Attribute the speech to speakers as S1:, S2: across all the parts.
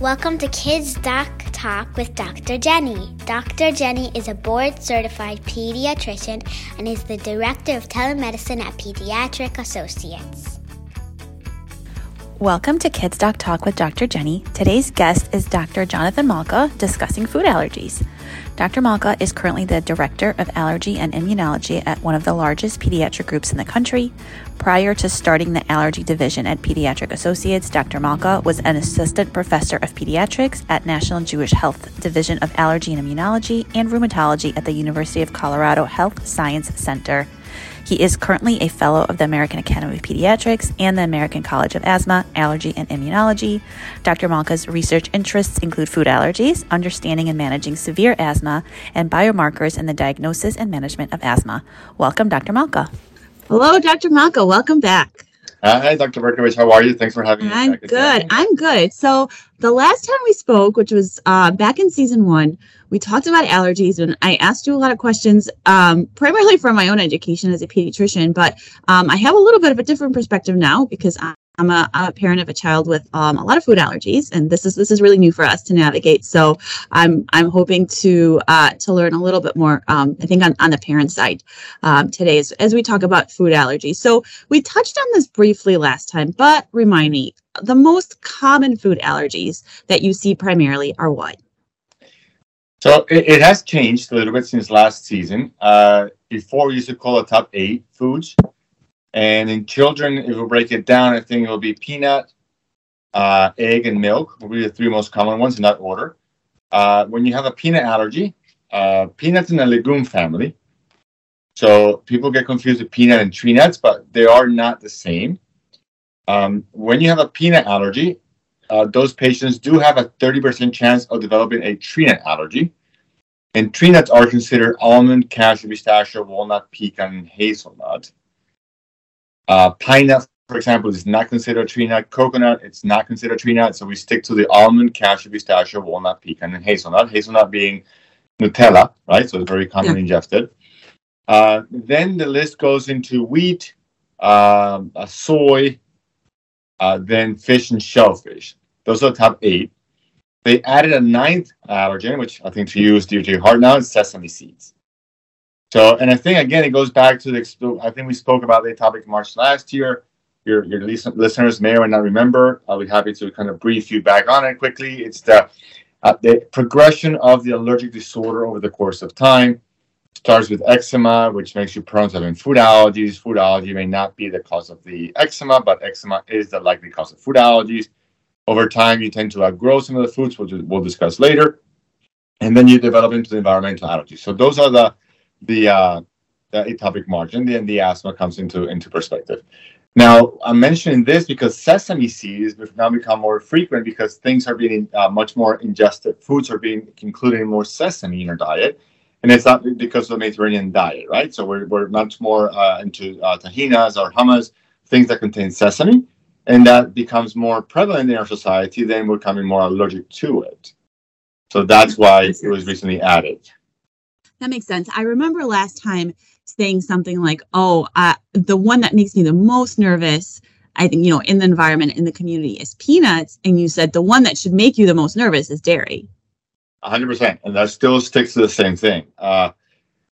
S1: Welcome to Kids Doc Talk with Dr. Jenny. Dr. Jenny is a board certified pediatrician and is the director of telemedicine at Pediatric Associates.
S2: Welcome to Kids Doc Talk with Dr. Jenny. Today's guest is Dr. Jonathan Malka discussing food allergies. Dr. Malka is currently the Director of Allergy and Immunology at one of the largest pediatric groups in the country. Prior to starting the allergy division at Pediatric Associates, Dr. Malka was an assistant professor of pediatrics at National Jewish Health Division of Allergy and Immunology and Rheumatology at the University of Colorado Health Science Center. He is currently a fellow of the American Academy of Pediatrics and the American College of Asthma, Allergy, and Immunology. Dr. Malka's research interests include food allergies, understanding and managing severe asthma, and biomarkers in the diagnosis and management of asthma. Welcome, Dr. Malka.
S3: Hello, Dr. Malka. Welcome back.
S4: Uh, hi, Dr. Berkovich. How are you? Thanks for having me.
S3: I'm good. I'm good. So the last time we spoke, which was uh, back in season one, we talked about allergies, and I asked you a lot of questions, um, primarily from my own education as a pediatrician. But um, I have a little bit of a different perspective now because I'm a, parent of a child with um, a lot of food allergies, and this is this is really new for us to navigate. So I'm I'm hoping to uh, to learn a little bit more. Um, I think on, on the parent side um, today as, as we talk about food allergies. So we touched on this briefly last time, but remind me the most common food allergies that you see primarily are what?
S4: So it, it has changed a little bit since last season. Uh, before we used to call the top eight foods. And in children, if we break it down, I think it will be peanut, uh, egg, and milk will be the three most common ones in that order. Uh, when you have a peanut allergy, uh, peanuts in the legume family. So people get confused with peanut and tree nuts, but they are not the same. Um, when you have a peanut allergy, uh, those patients do have a 30% chance of developing a tree nut allergy. And tree nuts are considered almond, cashew, pistachio, walnut, pecan, and hazelnut. Uh, pine nut, for example, is not considered a tree nut. Coconut, it's not considered a tree nut. So we stick to the almond, cashew, pistachio, walnut, pecan, and hazelnut. Hazelnut being Nutella, right? So it's very commonly yeah. ingested. Uh, then the list goes into wheat, uh, soy, uh, then fish and shellfish. Those are the top eight. They added a ninth allergen, which I think to you is dear to your heart now, is sesame seeds. So, and I think again, it goes back to the. I think we spoke about the atopic March last year. Your your listeners may or may not remember. I'll be happy to kind of brief you back on it quickly. It's the uh, the progression of the allergic disorder over the course of time. Starts with eczema, which makes you prone to having food allergies. Food allergy may not be the cause of the eczema, but eczema is the likely cause of food allergies. Over time, you tend to outgrow some of the foods, which we'll discuss later, and then you develop into the environmental allergies. So those are the the, uh, the atopic march, then the asthma comes into, into perspective. Now, I'm mentioning this because sesame seeds have now become more frequent because things are being uh, much more ingested. Foods are being including more sesame in our diet. And it's not because of the Mediterranean diet, right? So we're, we're much more uh, into uh, tahinas or hummus, things that contain sesame. And that becomes more prevalent in our society, then we're becoming more allergic to it. So that's why it was recently added.
S3: That makes sense. I remember last time saying something like, "Oh, uh, the one that makes me the most nervous." I think, you know, in the environment, in the community is peanuts. And you said the one that should make you the most nervous is dairy.
S4: 100%. And that still sticks to the same thing. Uh,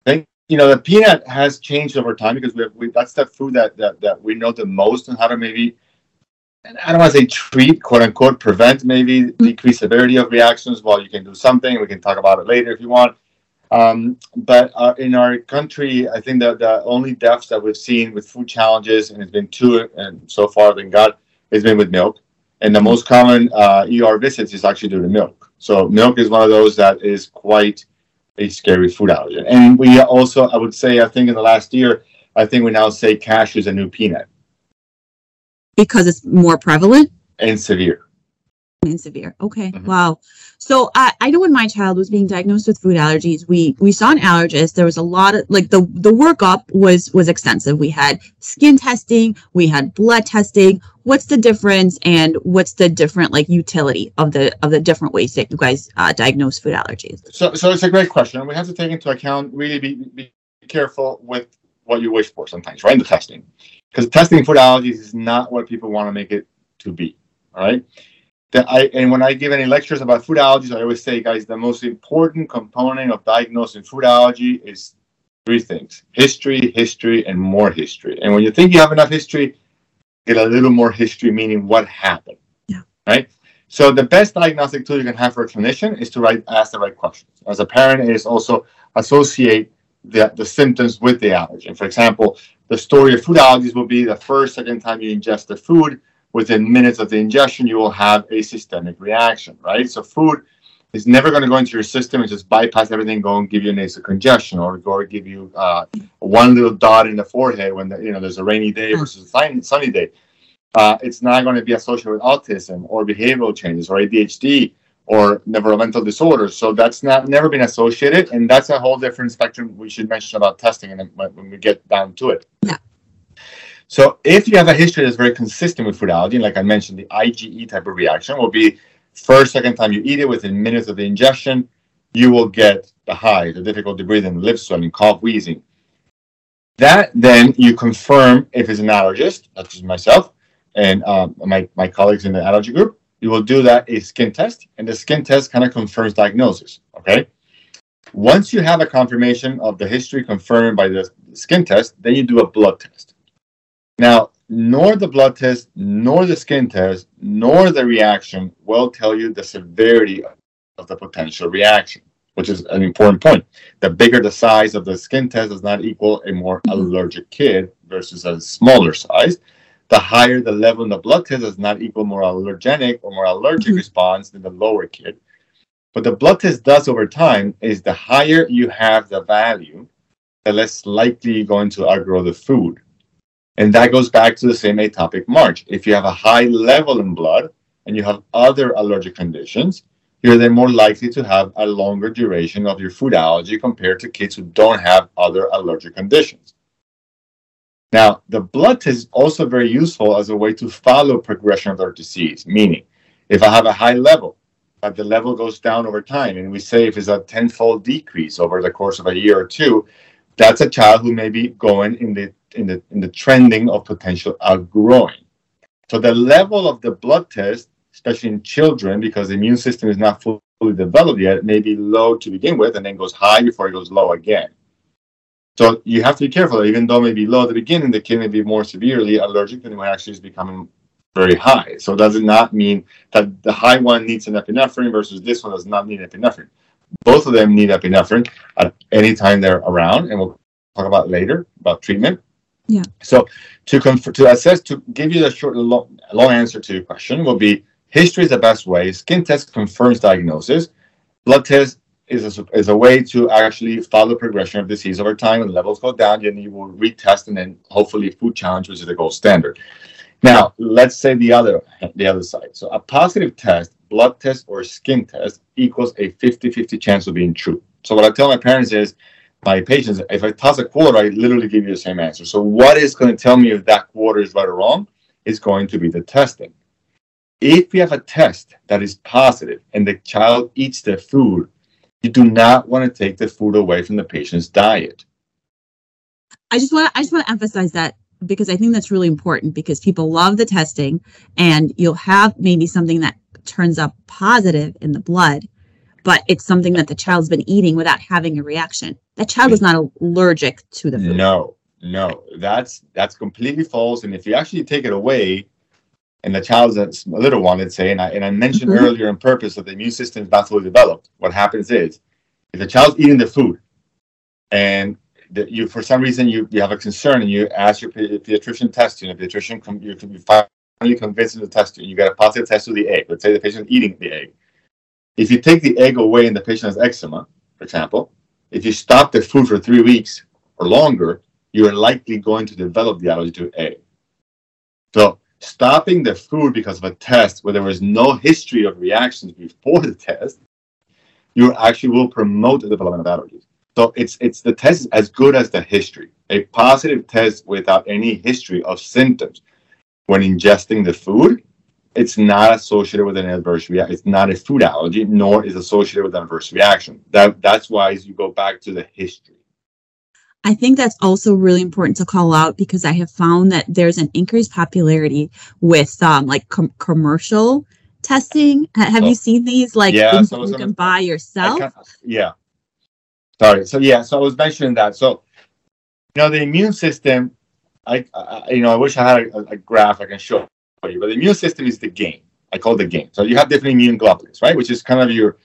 S4: think, you know, the peanut has changed over time because we, have, we that's the food that, that, that we know the most and how to maybe, I don't want to say treat, quote unquote, prevent maybe mm-hmm. decrease severity of reactions. Well, you can do something. We can talk about it later if you want. Um, but uh, in our country, I think that the only deaths that we've seen with food challenges, and it's been two, and so far than God, has been with milk. And the most common uh, ER visits is actually due to milk. So milk is one of those that is quite a scary food allergen. And we also, I would say, I think in the last year, I think we now say cashew is a new peanut
S3: because it's more prevalent
S4: and severe
S3: and severe. Okay. Mm-hmm. Wow. So I, I know when my child was being diagnosed with food allergies, we we saw an allergist. There was a lot of like the the workup was was extensive. We had skin testing, we had blood testing. What's the difference, and what's the different like utility of the of the different ways that you guys uh, diagnose food allergies?
S4: So so it's a great question. We have to take into account really be be careful with what you wish for sometimes, right? In the testing, because testing food allergies is not what people want to make it to be. All right The, I, and when I give any lectures about food allergies, I always say, guys, the most important component of diagnosing food allergy is three things history, history, and more history. And when you think you have enough history, get a little more history, meaning what happened.
S3: Yeah.
S4: Right? So the best diagnostic tool you can have for a clinician is to write, ask the right questions. As a parent, is also associate the, the symptoms with the allergen. For example, the story of food allergies will be the first, second time you ingest the food, within minutes of the ingestion, you will have a systemic reaction, right? So food is never going to go into your system and just bypass everything, go and give you nasal congestion or go or give you uh, one little dot in the forehead when the, you know there's a rainy day versus a sunny day. Uh, it's not going to be associated with autism or behavioral changes or ADHD or developmental disorders. So that's not never been associated, and that's a whole different spectrum we should mention about testing and when we get down to it.
S3: Yeah.
S4: So if you have a history that's very consistent with food allergy, like I mentioned, the IgE type of reaction will be first, second time you eat it, within minutes of the ingestion, you will get the high, the difficulty breathing, lip swelling, cough, wheezing. That then you confirm if it's an allergist, such as myself and um, my, my colleagues in the allergy group, you will do that a skin test, and the skin test kind of confirms diagnosis. Okay. Once you have a confirmation of the history confirmed by the skin test, then you do a blood test. Now, nor the blood test, nor the skin test, nor the reaction will tell you the severity of the potential reaction, which is an important point. The bigger the size of the skin test does not equal a more allergic kid versus a smaller size. The higher the level in the blood test does not equal more allergenic or more allergic mm-hmm. response than the lower kid. What the blood test does over time is the higher you have the value, the less likely you're going to outgrow the food. And that goes back to the same atopic march. If you have a high level in blood and you have other allergic conditions, you're then more likely to have a longer duration of your food allergy compared to kids who don't have other allergic conditions. Now, the blood test is also very useful as a way to follow progression of their disease, meaning if I have a high level, but the level goes down over time, and we say if it's a tenfold decrease over the course of a year or two, that's a child who may be going in the in the in the trending of potential outgrowing. So the level of the blood test, especially in children, because the immune system is not fully developed yet, may be low to begin with, and then goes high before it goes low again. So you have to be careful. Even though it may be low at the beginning, the kid may be more severely allergic than when actually is becoming very high. So does it not mean that the high one needs an epinephrine versus this one does not need epinephrine? Both of them need epinephrine at any time they're around, and we'll talk about later about treatment.
S3: Yeah.
S4: So to conf- to assess to give you the short long, long answer to your question will be history is the best way. Skin test confirms diagnosis. Blood test is a, is a way to actually follow progression of disease over time. When levels go down, then you will retest and then hopefully food challenge, which is the gold standard. Now, let's say the other the other side. So a positive test, blood test or skin test equals a 50-50 chance of being true. So what I tell my parents is my patients, if I toss a quarter, I literally give you the same answer. So what is going to tell me if that quarter is right or wrong is going to be the testing. If we have a test that is positive and the child eats the food, you do not want to take the food away from the patient's diet.
S3: I just want to, I just want to emphasize that because I think that's really important because people love the testing and you'll have maybe something that turns up positive in the blood but it's something that the child's been eating without having a reaction. That child is not allergic to the food.
S4: No, no, that's that's completely false. And if you actually take it away, and the child's a little one, let's say, and I and I mentioned mm-hmm. earlier on purpose that the immune system is not fully developed. What happens is, if the child's eating the food, and the, you for some reason you, you have a concern and you ask your pediatrician to test you, and the pediatrician com- you can be finally convinced to test you, and you get a positive test to the egg. Let's say the patient is eating the egg if you take the egg away and the patient has eczema, for example, if you stop the food for three weeks or longer, you are likely going to develop the allergy to egg. So stopping the food because of a test where there was no history of reactions before the test, you actually will promote the development of allergies. So it's it's the test as good as the history. A positive test without any history of symptoms when ingesting the food it's not associated with an adverse reaction. It's not a food allergy, nor is associated with an adverse reaction. That that's why you go back to the history.
S3: I think that's also really important to call out because I have found that there's an increased popularity with um, like com- commercial testing? Have
S4: So-
S3: you seen these like
S4: Yeah,
S3: things
S4: so I
S3: that
S4: was
S3: you can buy yourself?
S4: yeah. Sorry. So yeah. So I was mentioning that. So you know, the immune system. I, I you know, I wish I had a, a graph I can show you, but the immune system is the game. I call the game. So you have different immune globulins, right? Which is kind of your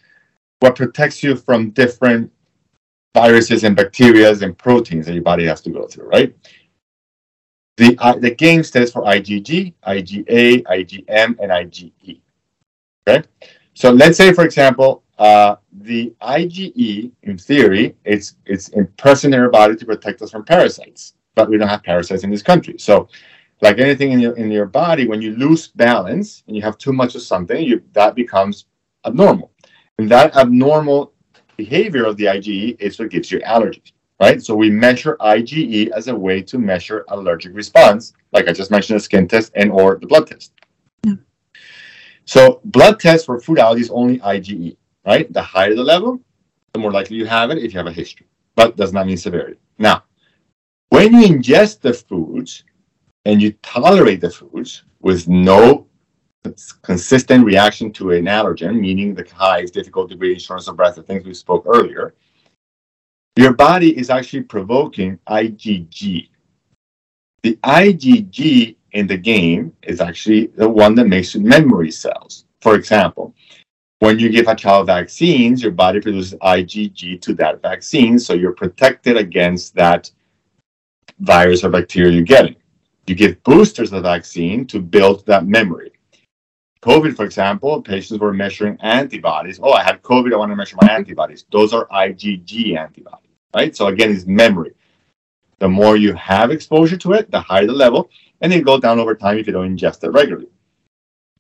S4: what protects you from different viruses and bacteria and proteins that your body has to go through, right? The uh, the game stands for IgG, IgA, IgM, and IgE. Okay, so let's say, for example, uh, the IgE, in theory, it's it's in present in our body to protect us from parasites, but we don't have parasites in this country. So, like anything in your in your body, when you lose balance and you have too much of something, you that becomes abnormal, and that abnormal behavior of the IgE is what gives you allergies right? So we measure IgE as a way to measure allergic response, like I just mentioned, the skin test and or the blood test.
S3: Yeah.
S4: So blood test for food allergies only IgE, right? The higher the level, the more likely you have it if you have a history, but does not mean severity. Now, when you ingest the foods and you tolerate the foods with no consistent reaction to an allergen, meaning the highs, difficulty breathing, shortness of breath, the things we spoke earlier, your body is actually provoking IgG. The IgG in the game is actually the one that makes memory cells. For example, when you give a child vaccines, your body produces IgG to that vaccine, so you're protected against that virus or bacteria you're getting. You give boosters the vaccine to build that memory. COVID, for example, patients were measuring antibodies. Oh, I had COVID, I want to measure my antibodies. Those are IgG antibodies right? So again, it's memory. The more you have exposure to it, the higher the level, and it goes down over time if you don't ingest it regularly.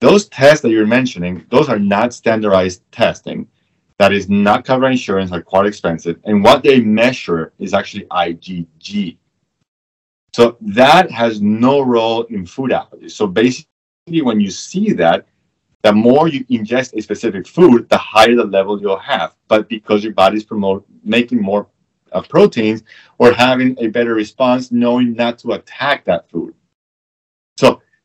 S4: Those tests that you're mentioning, those are not standardized testing. That is not covered insurance, are quite expensive. And what they measure is actually IgG. So that has no role in food allergies. So basically, when you see that, the more you ingest a specific food, the higher the level you'll have. But because your body's promote making more of proteins or having a better response knowing not to attack that food.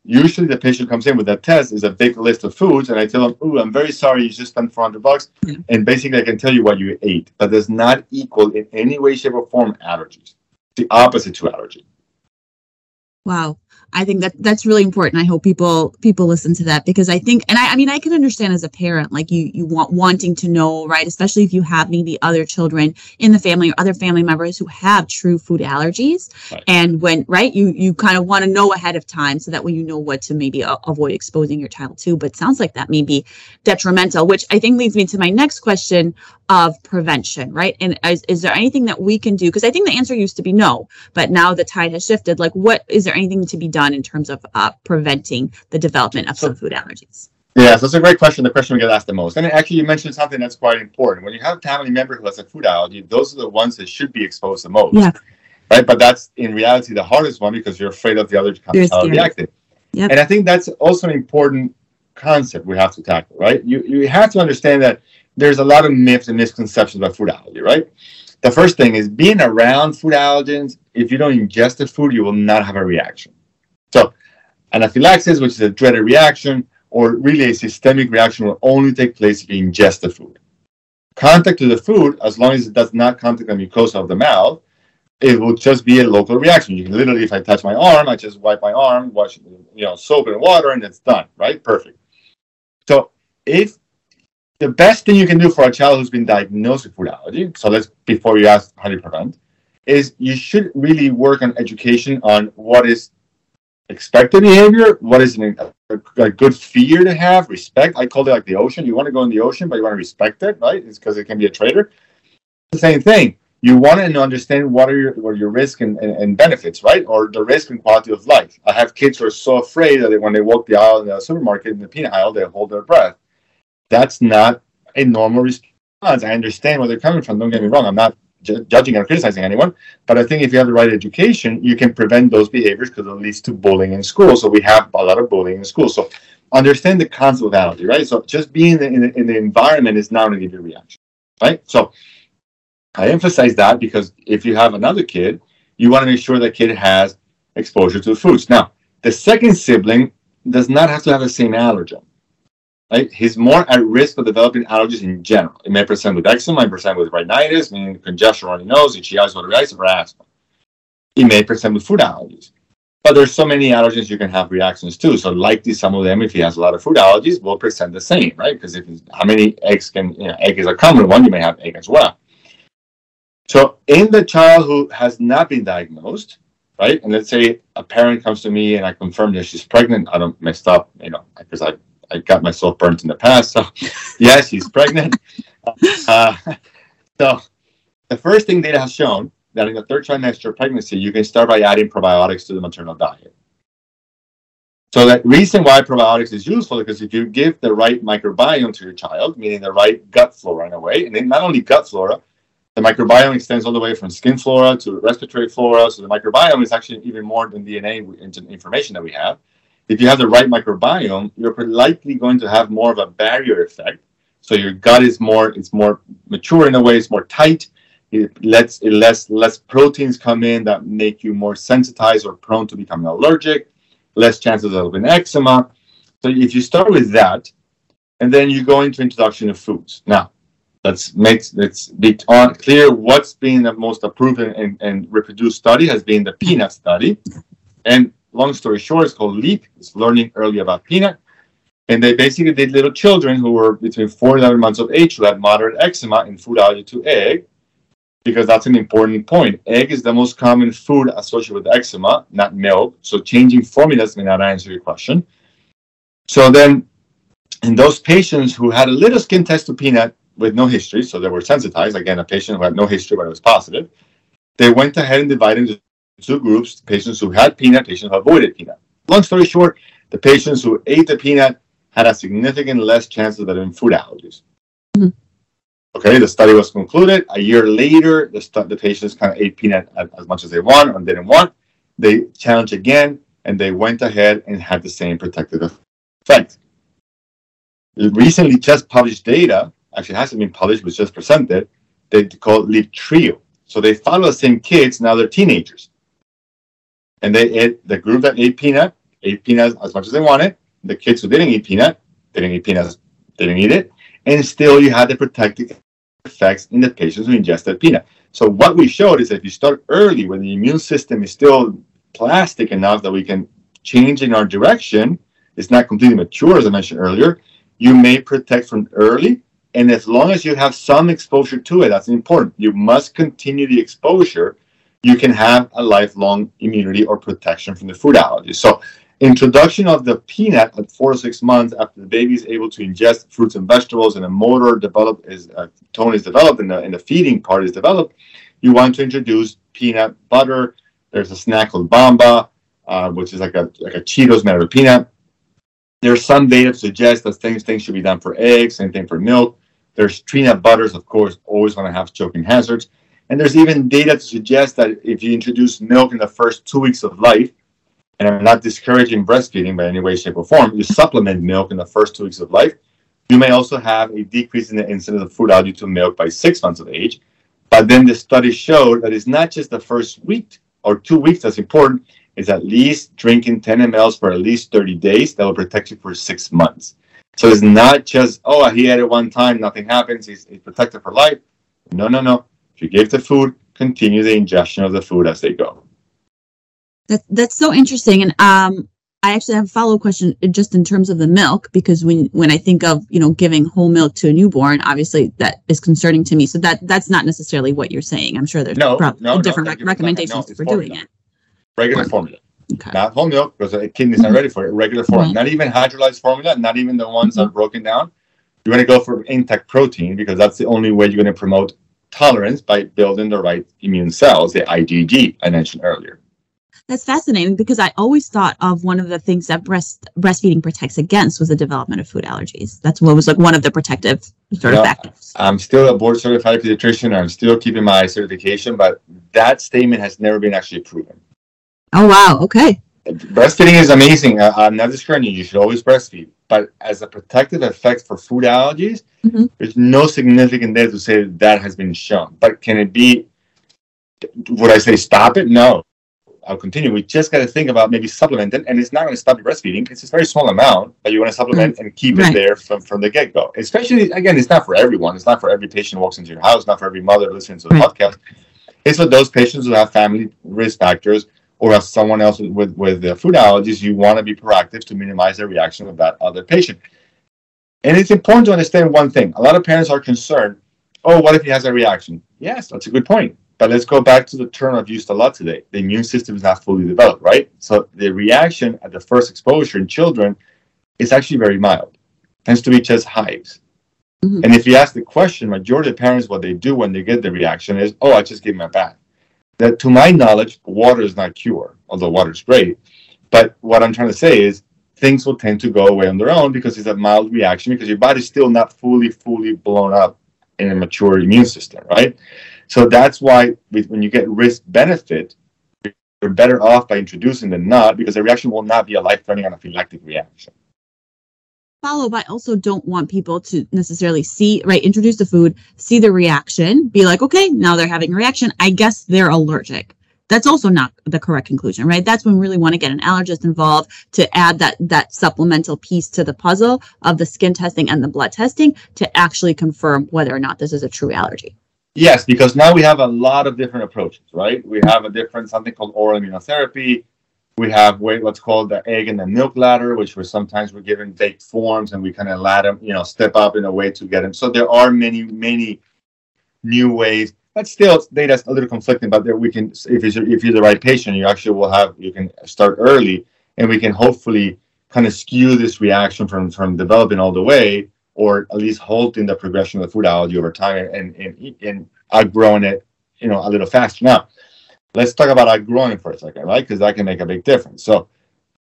S4: Usually the patient comes in with that test is a big list of foods and I tell them, oh, I'm very sorry, you just spent 400 bucks.
S3: Yeah.
S4: And basically I can tell you what you ate. That does not equal in any way, shape or form allergies. It's The opposite to allergy.
S3: Wow. I think that that's really important. I hope people people listen to that because I think and I, I mean I can understand as a parent like you you want wanting to know right especially if you have maybe other children in the family or other family members who have true food allergies
S4: Right.
S3: and when right you you kind of want to know ahead of time so that way you know what to maybe a- avoid exposing your child to but it sounds like that may be detrimental which I think leads me to my next question of prevention right and is, is there anything that we can do because I think the answer used to be no but now the tide has shifted like what is there anything to be done in terms of uh, preventing the development of
S4: So-
S3: some food allergies
S4: Yeah, so that's a great question. The question we get asked the most. And actually, you mentioned something that's quite important. When you have a family member who has a food allergy, those are the ones that should be exposed the most.
S3: Yeah.
S4: Right. But that's in reality the hardest one because you're afraid of the other
S3: scared.
S4: reactive.
S3: Yep.
S4: And I think that's also an important concept we have to tackle, right? You you have to understand that there's a lot of myths and misconceptions about food allergy, right? The first thing is being around food allergens, if you don't ingest the food, you will not have a reaction. So anaphylaxis, which is a dreaded reaction, or really a systemic reaction will only take place if you ingest the food. Contact to the food, as long as it does not contact the mucosa of the mouth, it will just be a local reaction. You can literally, if I touch my arm, I just wipe my arm, wash, you know, soap and water, and it's done, right? Perfect. So if the best thing you can do for a child who's been diagnosed with food allergy, so let's before you ask how to prevent, is you should really work on education on what is expected behavior, what is an, a, a good fear to have, respect. I call it like the ocean. You want to go in the ocean, but you want to respect it, right? It's because it can be a traitor. The same thing. You want to understand what are your what are your risk and, and, and benefits, right? Or the risk and quality of life. I have kids who are so afraid that when they walk the aisle in the supermarket in the peanut aisle, they hold their breath. That's not a normal response. I understand where they're coming from. Don't get me wrong. I'm not ju- judging or criticizing anyone, but I think if you have the right education, you can prevent those behaviors because it leads to bullying in school. So we have a lot of bullying in school. So understand the concept of allergy, right? So just being in the, in the, in the environment is not going to give you a reaction, right? So I emphasize that because if you have another kid, you want to make sure that kid has exposure to the foods. Now, the second sibling does not have to have the same allergen. Right? He's more at risk of developing allergies in general. It may present with eczema, it may present with rhinitis, meaning congestion runny nose, itchy eyes, watery or asthma. It may present with food allergies. But there's so many allergens you can have reactions to. So likely some of them, if he has a lot of food allergies, will present the same, right? Because if how many eggs can you know, egg is a common one, you may have egg as well. So in the child who has not been diagnosed, right? And let's say a parent comes to me and I confirm that she's pregnant. I don't mess up, you know, because I, I got myself burnt in the past. So yes, she's pregnant. Uh, so the first thing data has shown that in the third trimester of pregnancy, you can start by adding probiotics to the maternal diet. So the reason why probiotics is useful is because if you give the right microbiome to your child, meaning the right gut flora in a way, and then not only gut flora, the microbiome extends all the way from skin flora to respiratory flora. So the microbiome is actually even more than DNA information that we have. If you have the right microbiome, you're likely going to have more of a barrier effect. So your gut is more, it's more mature in a way, it's more tight it lets it less less proteins come in that make you more sensitized or prone to becoming allergic, less chances of an eczema. So if you start with that, and then you go into introduction of foods. Now, let's make let's be on, clear what's been the most approved and, and reproduced study has been the peanut study. And long story short, it's called LEAP. It's learning early about peanut. And they basically did little children who were between four and 11 months of age who had moderate eczema and food allergy to egg because that's an important point. Egg is the most common food associated with eczema, not milk. So changing formulas may not answer your question. So then, in those patients who had a little skin test to peanut with no history, so they were sensitized, again, a patient who had no history but it was positive, they went ahead and divided into two groups, patients who had peanut, patients who avoided peanut. Long story short, the patients who ate the peanut had a significant less chance of developing food allergies. Mm-hmm. Okay, the study was concluded. A year later, the, stu- the patients kind of ate peanut as, as much as they want or didn't want. They challenged again, and they went ahead and had the same protective effect. Recently, just published data, actually hasn't been published, was just presented, they call it LEAP Trio. So they follow the same kids, now they're teenagers. And they ate, the group that ate peanut, ate peanuts as much as they wanted. The kids who didn't eat peanut, didn't eat peanuts, didn't eat it. And still you had the protective effects in the patients who ingested peanut. So what we showed is that if you start early when the immune system is still plastic enough that we can change in our direction, it's not completely mature, as I mentioned earlier, you may protect from early. And as long as you have some exposure to it, that's important. You must continue the exposure. You can have a lifelong immunity or protection from the food allergy. So Introduction of the peanut at four to six months after the baby is able to ingest fruits and vegetables and a motor develop is uh, tone is developed and the, and the feeding part is developed. You want to introduce peanut butter. There's a snack called Bamba, uh, which is like a like a Cheetos made out of peanut. There's some data to suggest that things things should be done for eggs, same thing for milk. There's peanut butters, of course, always going to have choking hazards. And there's even data to suggest that if you introduce milk in the first two weeks of life, and I'm not discouraging breastfeeding by any way, shape, or form, you supplement milk in the first two weeks of life, you may also have a decrease in the incidence of food allergy to milk by six months of age. But then the study showed that it's not just the first week or two weeks that's important, it's at least drinking 10 mLs for at least 30 days that will protect you for six months. So it's not just, oh, he had it one time, nothing happens, he's, he's protected for life. No, no, no. You give the food, continue the ingestion of the food as they go.
S3: That, that's so interesting. And um, I actually have a follow up question uh, just in terms of the milk, because when, when I think of, you know, giving whole milk to a newborn, obviously that is concerning to me. So that that's not necessarily what you're saying. I'm sure there's
S4: no, no,
S3: different
S4: no,
S3: rec- recommendations for
S4: formula.
S3: doing it.
S4: Regular formula.
S3: Okay.
S4: Not whole milk because the kidney's not mm-hmm. ready for it. Regular formula.
S3: Right.
S4: Not even hydrolyzed formula, not even the ones that are mm-hmm. broken down. You want to go for intact protein because that's the only way you're going to promote tolerance by building the right immune cells, the IgG I mentioned earlier.
S3: That's fascinating because I always thought of one of the things that breast breastfeeding protects against was the development of food allergies. That's what was like one of the protective sort of factors.
S4: I'm still a board certified pediatrician. I'm still keeping my certification, but that statement has never been actually proven.
S3: Oh wow. Okay.
S4: Breastfeeding is amazing. I, I'm not discouraging you. You should always breastfeed. But as a protective effect for food allergies,
S3: Mhm.
S4: there's no significant data to say that, that has been shown. But can it be, would I say stop it? No. I'll continue. We just got to think about maybe supplementing, and it's not going to stop breastfeeding. It's a very small amount, but you want to supplement and keep
S3: Right.
S4: it there from, from the get go. Especially, again, it's not for everyone. It's not for every patient who walks into your house, not for every mother listening to the
S3: Right.
S4: podcast. It's for those patients who have family risk factors or as someone else with, with the food allergies. You want to be proactive to minimize the reaction of that other patient. And it's important to understand one thing. A lot of parents are concerned oh, what if he has a reaction? Yes, that's a good point. But let's go back to the term I've used a lot today. The immune system is not fully developed, right? So the reaction at the first exposure in children is actually very mild. It Tends to be just hives.
S3: Mhm.
S4: And if you ask the question, majority of parents, what they do when they get the reaction is, oh, I just gave him a bath. That, to my knowledge, water is not cure, although water is great. But what I'm trying to say is things will tend to go away on their own because it's a mild reaction because your body's still not fully, fully blown up in a mature immune system, right? So that's why when you get risk benefit, you're better off by introducing than not because the reaction will not be a life-threatening anaphylactic reaction.
S3: Follow, but I also don't want people to necessarily see, right, introduce the food, see the reaction, be like, okay, now they're having a reaction. I guess they're allergic. That's also not the correct conclusion, right? That's when we really want to get an allergist involved to add that that supplemental piece to the puzzle of the skin testing and the blood testing to actually confirm whether or not this is a true allergy.
S4: Yes, because now we have a lot of different approaches, right? We have a different something called oral immunotherapy. We have what's called the egg and the milk ladder, which we're sometimes we're given baked forms and we kind of let them, you know, step up in a way to get them. So there are many, many new ways. But still, data's a little conflicting. But there we can, if you're, if you're the right patient, you actually will have you can start early, and we can hopefully kind of skew this reaction from from developing all the way, or at least halting the progression of the food allergy over time and and, and outgrowing it, you know, a little faster. Now, let's talk about outgrowing for a second, right? Because that can make a big difference. So,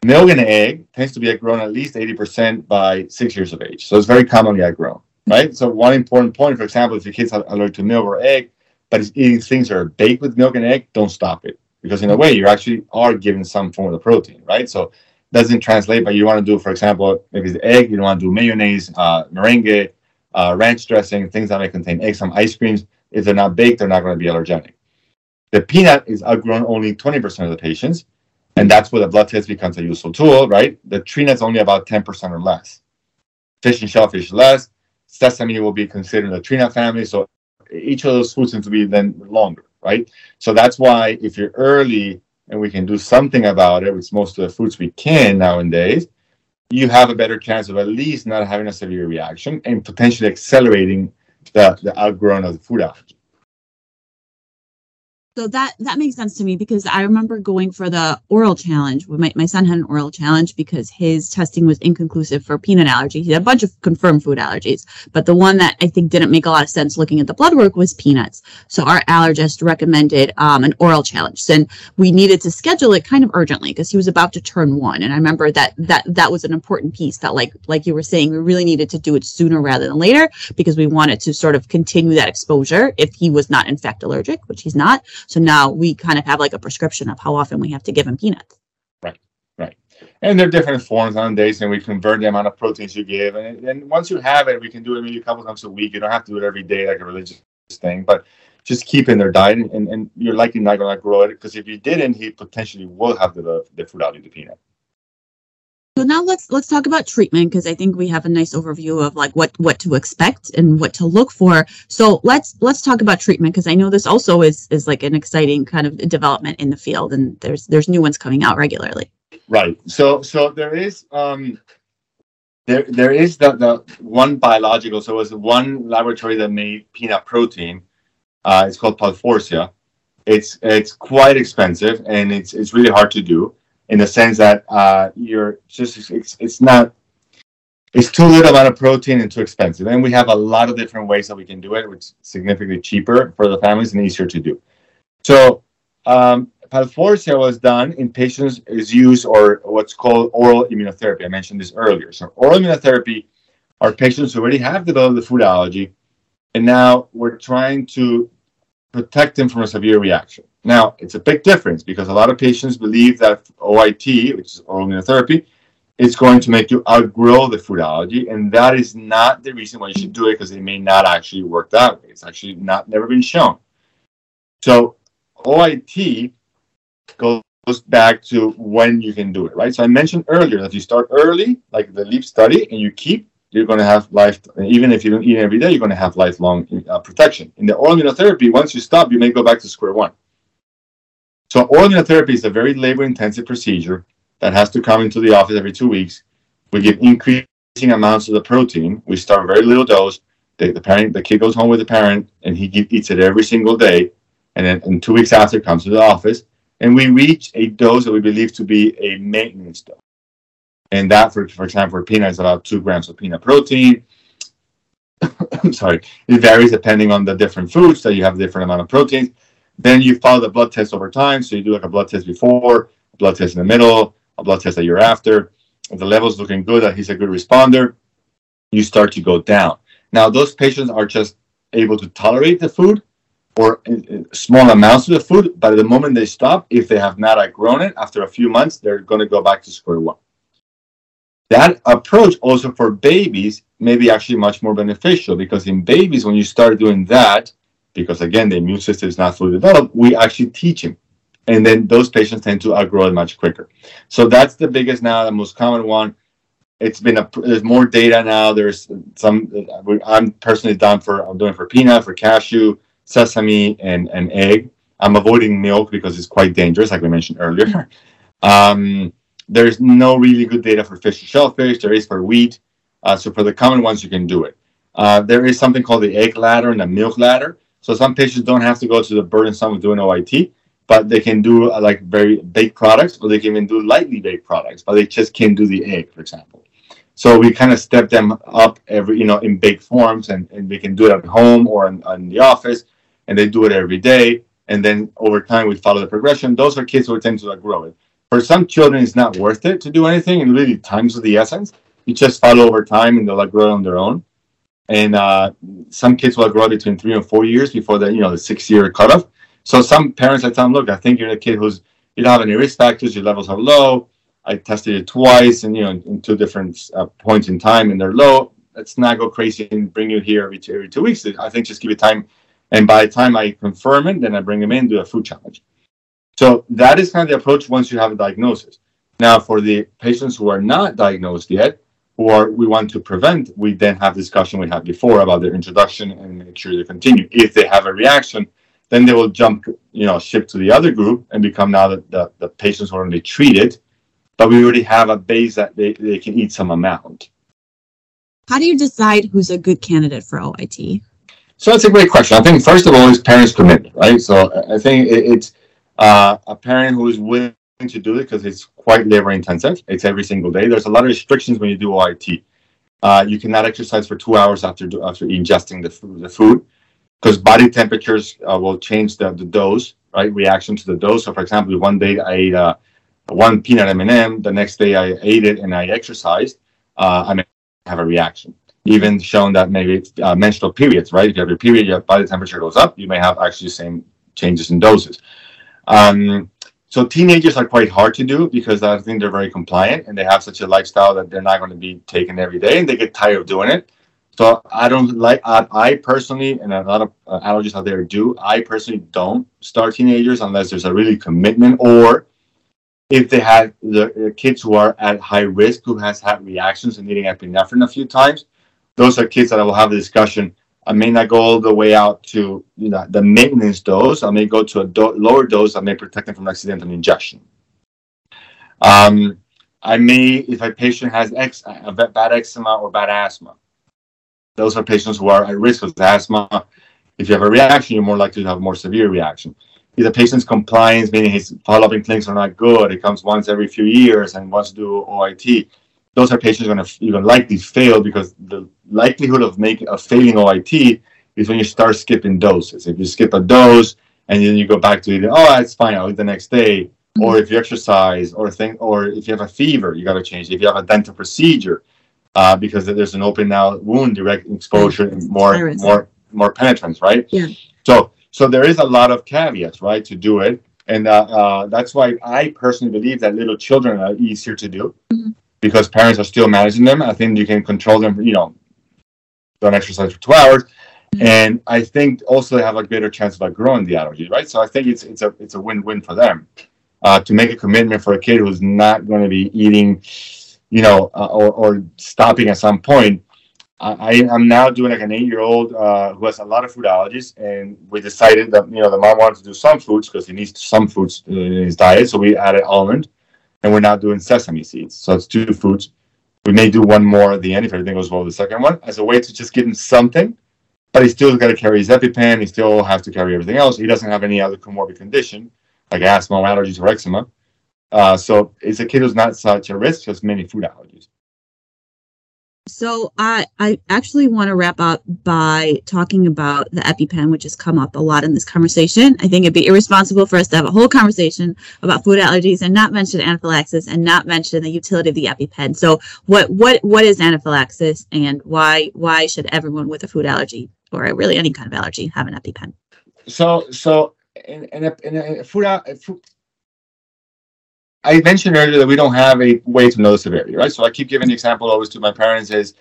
S4: milk and egg tends to be outgrown at least 80% by six years of age. So, it's very commonly outgrown, right? So, one important point, for example, if your kid's allergic to milk or egg, but is eating things that are baked with milk and egg, don't stop it. Because in a way, you actually are giving some form of the protein, right? So, doesn't translate, but you want to do, for example, maybe it's egg, you don't want to do mayonnaise, uh, meringue, uh, ranch dressing, things that may contain eggs, some ice creams. If they're not baked, they're not going to be allergenic. The peanut is outgrown only 20% of the patients, and that's where the blood test becomes a useful tool, right? The tree nut's only about 10% or less. Fish and shellfish less. Sesame will be considered the tree nut family, so each of those foods seems to be then longer, right? So that's why if you're early and we can do something about it, with most of the foods we can nowadays, you have a better chance of at least not having a severe reaction and potentially accelerating the, the outgrowing of the food allergy.
S3: So that that makes sense to me because I remember going for the oral challenge. My, my son had an oral challenge because his testing was inconclusive for peanut allergy. He had a bunch of confirmed food allergies, but the one that I think didn't make a lot of sense looking at the blood work was peanuts. So our allergist recommended um, an oral challenge, and we needed to schedule it kind of urgently because he was about to turn one. And I remember that that that was an important piece that, like like you were saying, we really needed to do it sooner rather than later because we wanted to sort of continue that exposure if he was not in fact allergic, which he's not. So now we kind of have like a prescription of how often we have to give him peanuts. Right, right.
S4: And there are different forms on days, and we convert the amount of proteins you give. And, and once you have it, we can do it maybe a couple times a week. You don't have to do it every day like a religious thing, but just keep in their diet, and, and you're likely not going to grow it because if you didn't, he potentially will have the, the food allergy to peanut.
S3: So now let's let's talk about treatment because I think we have a nice overview of like what what to expect and what to look for. So let's let's talk about treatment because I know this also is is like an exciting kind of development in the field and there's there's new ones coming out regularly.
S4: Right. So so there is um there there is the, the one biological. So it was one laboratory that made peanut protein. Uh, it's called Palforzia. It's it's quite expensive and it's it's really hard to do in the sense that uh, you're just it's, it's not it's too little amount of protein and too expensive. And we have a lot of different ways that we can do it, which is significantly cheaper for the families and easier to do. So um, Palforzia was done in patients is used or what's called oral immunotherapy. I mentioned this earlier. So oral immunotherapy are patients who already have developed the food allergy, and now we're trying to protect them from a severe reaction. Now it's a big difference because a lot of patients believe that OIT, which is oral immunotherapy, is going to make you outgrow the food allergy, and that is not the reason why you should do it because it may not actually work that way. It's actually not never been shown. So OIT goes back to when you can do it, right? So I mentioned earlier that you start early, like the LEAP study, and you keep, you're going to have life, even if you don't eat every day, you're going to have lifelong uh, protection. In the oral immunotherapy, once you stop, you may go back to square one. So oral immunotherapy is a very labor-intensive procedure that has to come into the office every two weeks. We give increasing amounts of the protein. We start very little dose. The, the parent, the kid goes home with the parent, and he eats it every single day. And then, and two weeks after, comes to the office and we reach a dose that we believe to be a maintenance dose. And that, for, for example, for peanut is about two grams of peanut protein. I'm sorry, it varies depending on the different foods that you have different amount of proteins. Then you follow the blood test over time. So you do like a blood test before, a blood test in the middle, a blood test a year after. If the level's looking good, that he's a good responder, you start to go down. Now, those patients are just able to tolerate the food or uh, uh, small amounts of the food, but the moment they stop, if they have not outgrown it, after a few months, they're going to go back to square one. That approach also for babies may be actually much more beneficial because in babies, when you start doing that, because again, the immune system is not fully developed, we actually teach them. And then those patients tend to outgrow it much quicker. So that's the biggest now, the most common one. It's been a, there's more data now. There's some, I'm personally done for, I'm doing for peanut, for cashew, sesame and, and egg. I'm avoiding milk because it's quite dangerous, like we mentioned earlier. Um, there's no really good data for fish and shellfish. There is for wheat. Uh, so for the common ones, you can do it. Uh, there is something called the egg ladder and the milk ladder. So some patients don't have to go to the burdensome of doing OIT, but they can do uh, like very baked products, or they can even do lightly baked products, but they just can't do the egg, for example. So we kind of step them up every, you know, in baked forms, and, and they can do it at home or in, in the office and they do it every day. And then over time, we follow the progression. Those are kids who tend to grow it. For some children, it's not worth it to do anything, and really, time's of the essence. You just follow over time, and they'll like grow on their own. And uh, some kids will grow between three and four years before the you know the six year cutoff. So some parents, I tell them, look, I think you're a kid who's you don't have any risk factors, your levels are low. I tested it twice, and you know, in two different uh, points in time, and they're low. Let's not go crazy and bring you here every two, every two weeks. I think just give it time and by the time I confirm it, then I bring them in, do a food challenge. So that is kind of the approach once you have a diagnosis. Now, for the patients who are not diagnosed yet, or we want to prevent, we then have discussion we had before about their introduction and make sure they continue. If they have a reaction, then they will jump, you know, shift to the other group and become now the, the, the patients who are only treated. But we already have a base that they, they can eat some amount.
S3: How do you decide who's a good candidate for OIT?
S4: So that's a great question. I think first of all is parents' commitment, right? So I think it's uh, a parent who is willing to do it because it's quite labor intensive. It's every single day. There's a lot of restrictions when you do OIT. Uh, you cannot exercise for two hours after after ingesting the food, the food because body temperatures uh, will change the, the dose, right? Reaction to the dose. So, for example, one day I ate uh, one peanut M&M, the next day I ate it and I exercised, uh, I may have a reaction even shown that maybe uh, menstrual periods, right? If you have your period, your body temperature goes up, you may have actually the same changes in doses. Um, so teenagers are quite hard to do because I think they're very compliant and they have such a lifestyle that they're not going to be taken every day and they get tired of doing it. So I don't like I, I personally and a lot of uh, allergists out there do. I personally don't start teenagers unless there's a really commitment or if they have the, the kids who are at high risk who has had reactions and needing epinephrine a few times those are kids that I will have a discussion. I may not go all the way out to you know, the maintenance dose. I may go to a do- lower dose. I may protect them from accidental injection. Um, I may, if a patient has ex- a bad eczema or bad asthma, those are patients who are at risk of asthma. If you have a reaction, you're more likely to have a more severe reaction. If the patient's compliance, meaning his follow-up in clinics are not good, it comes once every few years and wants to do OIT, those are patients going to even likely fail because the likelihood of making of failing OIT is when you start skipping doses. If you skip a dose and then you go back to eating, oh, it's fine, I'll eat the next day. Mm-hmm. Or if you exercise, or think, or if you have a fever, you got to change. If you have a dental procedure, uh, because there's an open now wound, direct exposure, and more more more penetrance, right?
S3: Yeah.
S4: So so there is a lot of caveats, right, to do it, and uh, uh, that's why I personally believe that little children are easier to do. Mm-hmm because parents are still managing them. I think you can control them. You know, don't exercise for two hours, mm-hmm. and I think also they have a greater chance of like growing the allergy, right? So I think it's it's a it's a win win for them. uh, to make a commitment for a kid who's not going to be eating, you know, uh, or, or stopping at some point. I, am now doing like an eight-year-old uh, who has a lot of food allergies, and we decided that you know the mom wanted to do some foods because he needs some foods in his diet, so we added almond, and we're now doing sesame seeds. So it's two foods. We may do one more at the end if everything goes well. The second one as a way to just give him something, but he still got to carry his EpiPen. He still has to carry everything else. He doesn't have any other comorbid condition like asthma, allergies, or eczema. Uh, so it's a kid who's not such a risk, just many food allergies.
S3: So I I actually want to wrap up by talking about the EpiPen, which has come up a lot in this conversation. I think it'd be irresponsible for us to have a whole conversation about food allergies and not mention anaphylaxis and not mention the utility of the EpiPen. So what what what is anaphylaxis and why why should everyone with a food allergy or really any kind of allergy have an EpiPen?
S4: So so in, in, a, in a food, food I mentioned earlier that we don't have a way to know the severity, right? So I keep giving the example always to my parents is,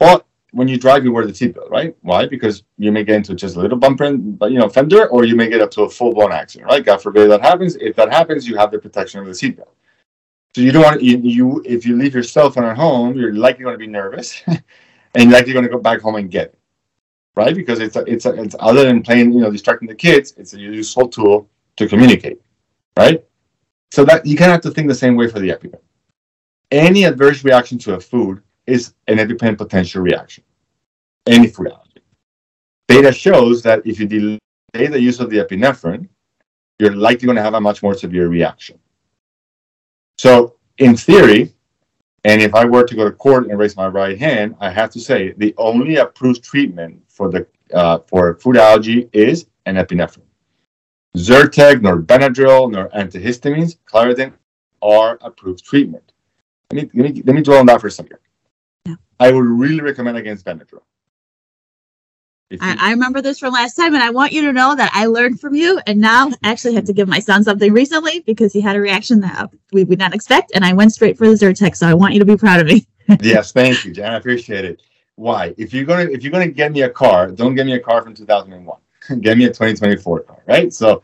S4: well, when you drive, you wear the seatbelt, right? Why? Because you may get into just a little bumper, but you know, fender, or you may get up to a full blown accident, right? God forbid that happens. If that happens, you have the protection of the seatbelt. So you don't want you, you if you leave your cell phone at home, you're likely going to be nervous, and you're likely going to go back home and get it, right? Because it's a, it's a, it's other than playing, you know, distracting the kids, it's a useful tool to communicate, right? So that you kind of have to think the same way for the EpiPen. Any adverse reaction to a food is an EpiPen potential reaction. Any food allergy. Data shows that if you delay the use of the epinephrine, you're likely going to have a much more severe reaction. So, in theory, and if I were to go to court and raise my right hand, I have to say the only approved treatment for the uh, for food allergy is an epinephrine. Zyrtec, nor Benadryl, nor antihistamines, Claritin are approved treatment. Let me, let me, let me dwell on that for a second. Yeah. I would really recommend against Benadryl.
S3: I, I, remember this from last time, and I want you to know that I learned from you. And now, I actually had to give my son something recently because he had a reaction that we would not expect, and I went straight for the Zyrtec. So I want you to be proud of me.
S4: yes, thank you, Jan. I appreciate it. Why? If you're gonna if you're gonna get me a car, don't get me a car from 2001. Get me a 2024 car, right? So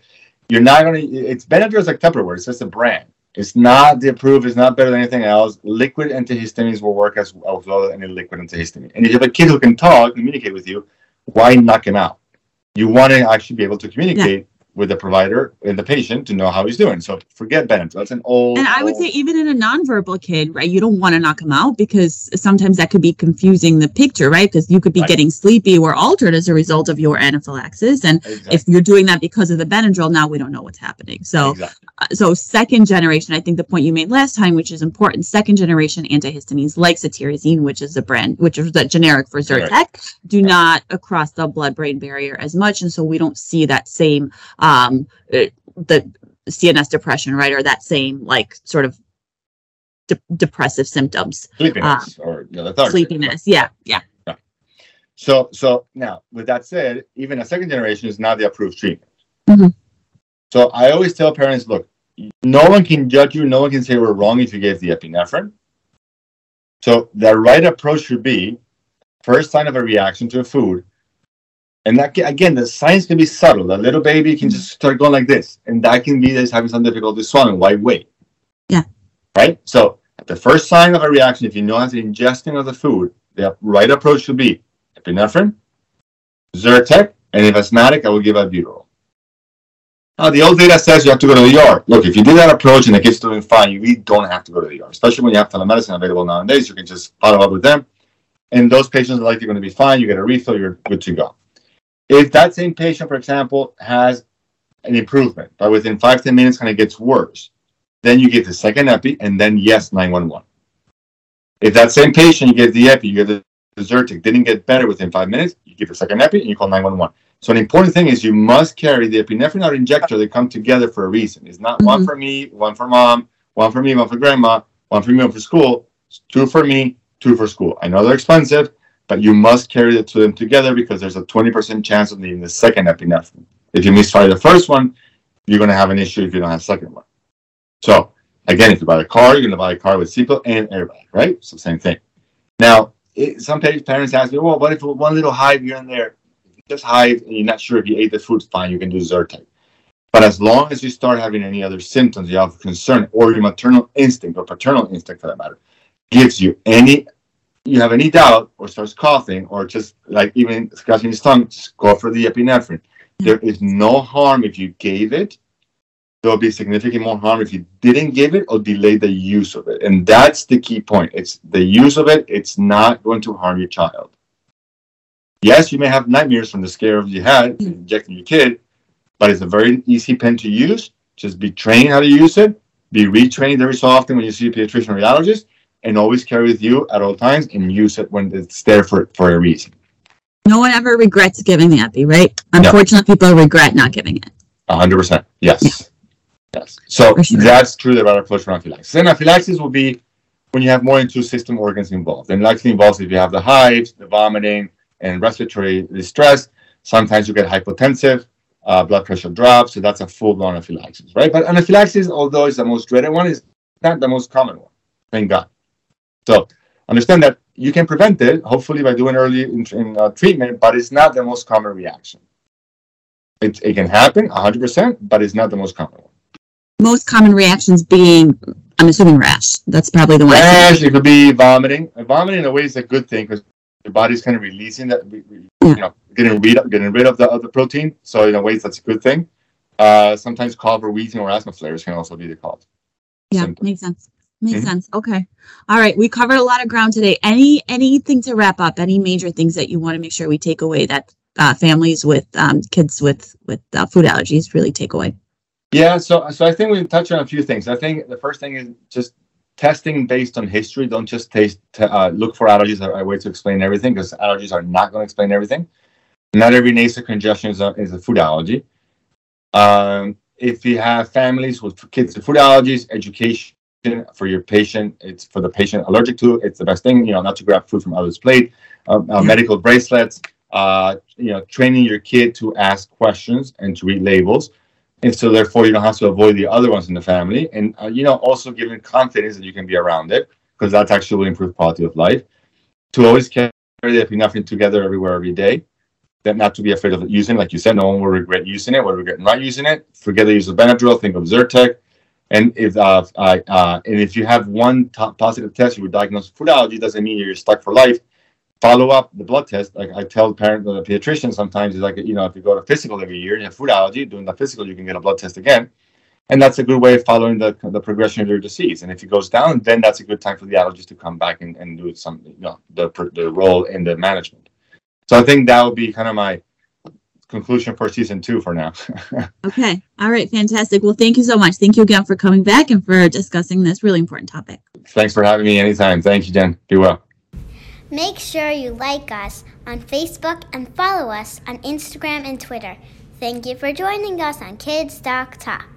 S4: you're not going to, it's Benadryl is like Tupperware. It's just a brand. It's not the approved. It's not better than anything else. Liquid antihistamines will work as, as well as any liquid antihistamine. And if you have a kid who can talk, communicate with you, why knock him out? You want to actually be able to communicate. Yeah with the provider and the patient to know how he's doing. So forget Benadryl. That's an old.
S3: And I would
S4: old...
S3: say even in a nonverbal kid, right? You don't want to knock him out because sometimes that could be confusing the picture, right? Because you could be right. getting sleepy or altered as a result of your anaphylaxis, and exactly. if you're doing that because of the Benadryl, now we don't know what's happening. So, exactly. uh, so second generation, I think the point you made last time, which is important, second generation antihistamines like cetirizine, which is a brand, which is the generic for Zyrtec, right. do right. not cross the blood-brain barrier as much, and so we don't see that same um, the CNS depression, right, or that same like sort of de- depressive symptoms.
S4: Sleepiness uh, or you know,
S3: sleepiness. Yeah, yeah. Right.
S4: So, so now with that said, even a second generation is not the approved treatment. Mm-hmm. So I always tell parents, look, no one can judge you. No one can say we're wrong if you gave the epinephrine. So the right approach should be first sign of a reaction to a food, and that again, the signs can be subtle. A little baby can just start going like this, and that can be that having some difficulty swallowing. Why wait?
S3: Yeah.
S4: Right. So the first sign of a reaction, if you know notice the ingesting of the food, the right approach should be epinephrine, Zyrtec, and if asthmatic, I will give albuterol. Now, the old data says you have to go to the ER. Look, if you do that approach and the kid's doing fine, you really don't have to go to the ER, especially when you have telemedicine available nowadays. You can just follow up with them, and those patients are likely going to be fine. You get a refill, you're good to go. If that same patient, for example, has an improvement, but within five ten minutes kind of gets worse, then you give the second epi, and then yes, 911. If that same patient, you give the epi, you give the Zyrtec, didn't get better within five minutes, you give the second epi, and you call 911. So an important thing is you must carry the epinephrine auto injector. They come together for a reason. It's not mm-hmm. one for me, one for mom, one for me, one for grandma, one for me, one for school. Two for me, two for school. I know they're expensive, but you must carry the two of them together because there's a 20% chance of needing the second epinephrine. If you misfire the first one, you're going to have an issue if you don't have second one. So again, if you buy a car, you're going to buy a car with seatbelt and airbag, right? So same thing. Now, it, some parents ask me, well, what if one little hive here and there? Just hive, and you're not sure if you ate the food, fine, you can do Zyrtec. But as long as you start having any other symptoms, you have concern, or your maternal instinct or paternal instinct for that matter, gives you any you have any doubt or starts coughing or just like even scratching his tongue, just go for the epinephrine. Hmm. There is no harm if you gave it. There'll be significant more harm if you didn't give it or delay the use of it. And that's the key point. It's the use of it, it's not going to harm your child. Yes, you may have nightmares from the scare of you had hmm. injecting your kid, but it's a very easy pen to use. Just be trained how to use it. Be retrained every so often when you see a pediatrician or radiologist, and always carry with you at all times and use it when it's there for, for a reason.
S3: No one ever regrets giving the epi, right? Unfortunately, people regret not giving it.
S4: Hundred percent. Yes. Yes. So
S3: sure.
S4: that's true about for anaphylaxis. And anaphylaxis will be when you have more than two system organs involved. And likely involves if you have the hives, the vomiting, and respiratory distress. Sometimes you get hypotensive, uh, blood pressure drops. So that's a full-blown anaphylaxis, right? But anaphylaxis, although it's the most dreaded one, is not the most common one. Thank God. So understand that you can prevent it, hopefully by doing early in, in, uh, treatment, but it's not the most common reaction. It, it can happen 100%, but it's not the most common one.
S3: Most common reactions being, I'm assuming rash. That's probably the one.
S4: Rash, it could be vomiting. Vomiting in a way is a good thing because your body's kind of releasing that, we- we-
S3: Yeah.
S4: you know, getting rid of, getting rid of the, of the protein. So in a way, that's a good thing. Uh, sometimes cough or wheezing or asthma flares can also be the cause.
S3: Yeah,
S4: Simple.
S3: makes sense. Makes
S4: Mhm.
S3: sense. Okay. All right. We covered a lot of ground today. Any anything to wrap up? Any major things that you want to make sure we take away that uh, families with um, kids with with uh, food allergies really take away?
S4: Yeah, so so I think we touched on a few things. I think the first thing is just testing based on history. Don't just taste t- uh, look for allergies a way to explain everything because allergies are not going to explain everything. Not every nasal congestion is a, is a food allergy. Um, if you have families with kids with food allergies, education for your patient, it's for the patient allergic to. It's the best thing, you know, not to grab food from others' plate. Um, uh,
S3: Yeah.
S4: Medical bracelets, uh, you know, training your kid to ask questions and to read labels and so therefore you don't have to avoid the other ones in the family and uh, you know also giving confidence that you can be around it because that's actually will improve quality of life to always carry the epinephrine together everywhere every day that not to be afraid of using like you said no one will regret using it will regret not using it forget the use of benadryl think of zyrtec and if uh, uh, and if you have one top positive test you were diagnosed with food allergy doesn't mean you're stuck for life follow up the blood test. Like I tell parent the pediatrician sometimes is like you know if you go to physical every year and you have food allergy, doing the physical you can get a blood test again, and that's a good way of following the the progression of your disease. And if it goes down, then that's a good time for the allergist to come back and, and do some you know the the role in the management. So I think that would be kind of my conclusion for season two for now.
S3: Okay. All right. Fantastic. Well, thank you so much. Thank you again for coming back and for discussing this really important topic.
S4: Thanks for having me anytime. Thank you, Jen. Be well.
S1: Make sure you like us on Facebook and follow us on Instagram and Twitter. Thank you for joining us on Kids Doc Talk.